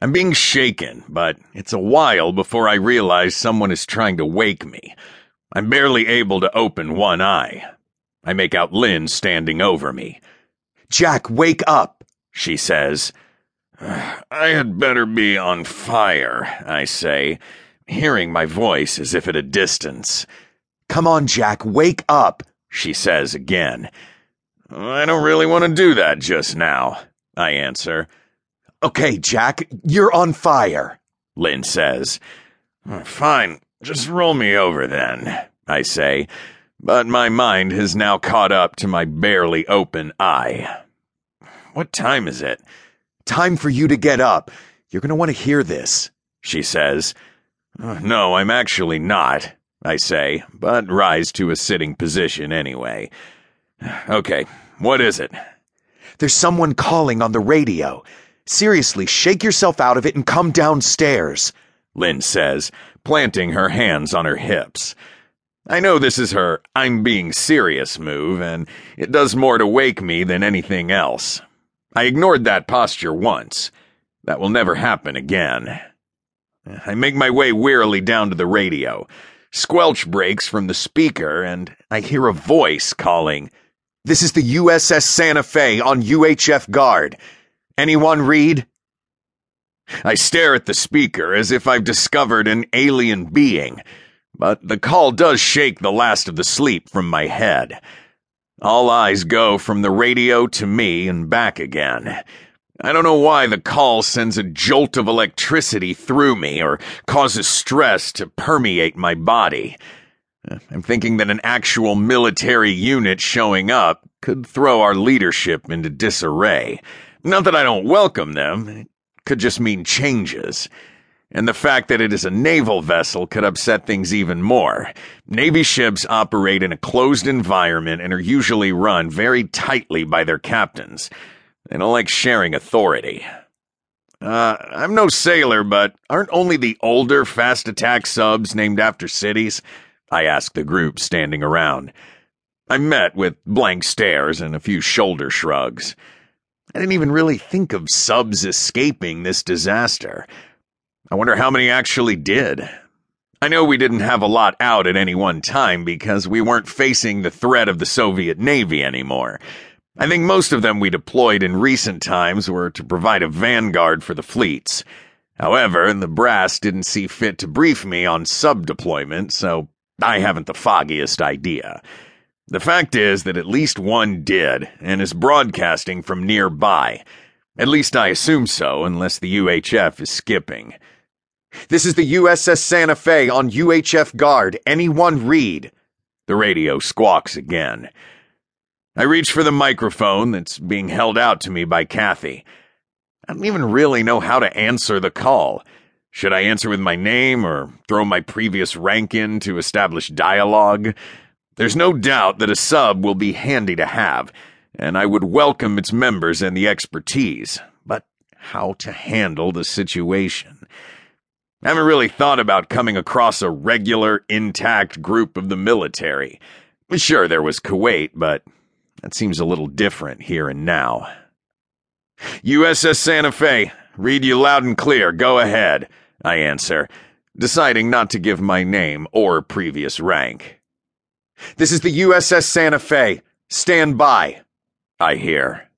I'm being shaken, but it's a while before I realize someone is trying to wake me. I'm barely able to open one eye. I make out Lynn standing over me. Jack, wake up, she says. I had better be on fire, I say, hearing my voice as if at a distance. Come on, Jack, wake up, she says again. I don't really want to do that just now, I answer. Okay, Jack, you're on fire, Lynn says. Fine, just roll me over then, I say, but my mind has now caught up to my barely open eye. What time is it? Time for you to get up. You're going to want to hear this, she says. Uh, no, I'm actually not, I say, but rise to a sitting position anyway. Okay, what is it? There's someone calling on the radio. Seriously, shake yourself out of it and come downstairs, Lynn says, planting her hands on her hips. I know this is her I'm being serious move, and it does more to wake me than anything else. I ignored that posture once. That will never happen again. I make my way wearily down to the radio. Squelch breaks from the speaker, and I hear a voice calling, This is the USS Santa Fe on UHF guard. Anyone read? I stare at the speaker as if I've discovered an alien being, but the call does shake the last of the sleep from my head. All eyes go from the radio to me and back again. I don't know why the call sends a jolt of electricity through me or causes stress to permeate my body. I'm thinking that an actual military unit showing up could throw our leadership into disarray. Not that I don't welcome them, it could just mean changes. And the fact that it is a naval vessel could upset things even more. Navy ships operate in a closed environment and are usually run very tightly by their captains. They don't like sharing authority. Uh, I'm no sailor, but aren't only the older fast attack subs named after cities? I asked the group standing around. I met with blank stares and a few shoulder shrugs. I didn't even really think of subs escaping this disaster. I wonder how many actually did. I know we didn't have a lot out at any one time because we weren't facing the threat of the Soviet Navy anymore. I think most of them we deployed in recent times were to provide a vanguard for the fleets. However, the brass didn't see fit to brief me on sub deployment, so I haven't the foggiest idea. The fact is that at least one did, and is broadcasting from nearby. At least I assume so, unless the UHF is skipping. This is the USS Santa Fe on UHF guard. Anyone read? The radio squawks again. I reach for the microphone that's being held out to me by Kathy. I don't even really know how to answer the call. Should I answer with my name or throw my previous rank in to establish dialogue? There's no doubt that a sub will be handy to have, and I would welcome its members and the expertise, but how to handle the situation? I haven't really thought about coming across a regular, intact group of the military. Sure, there was Kuwait, but that seems a little different here and now. USS Santa Fe, read you loud and clear, go ahead, I answer, deciding not to give my name or previous rank. This is the USS Santa Fe. Stand by. I hear.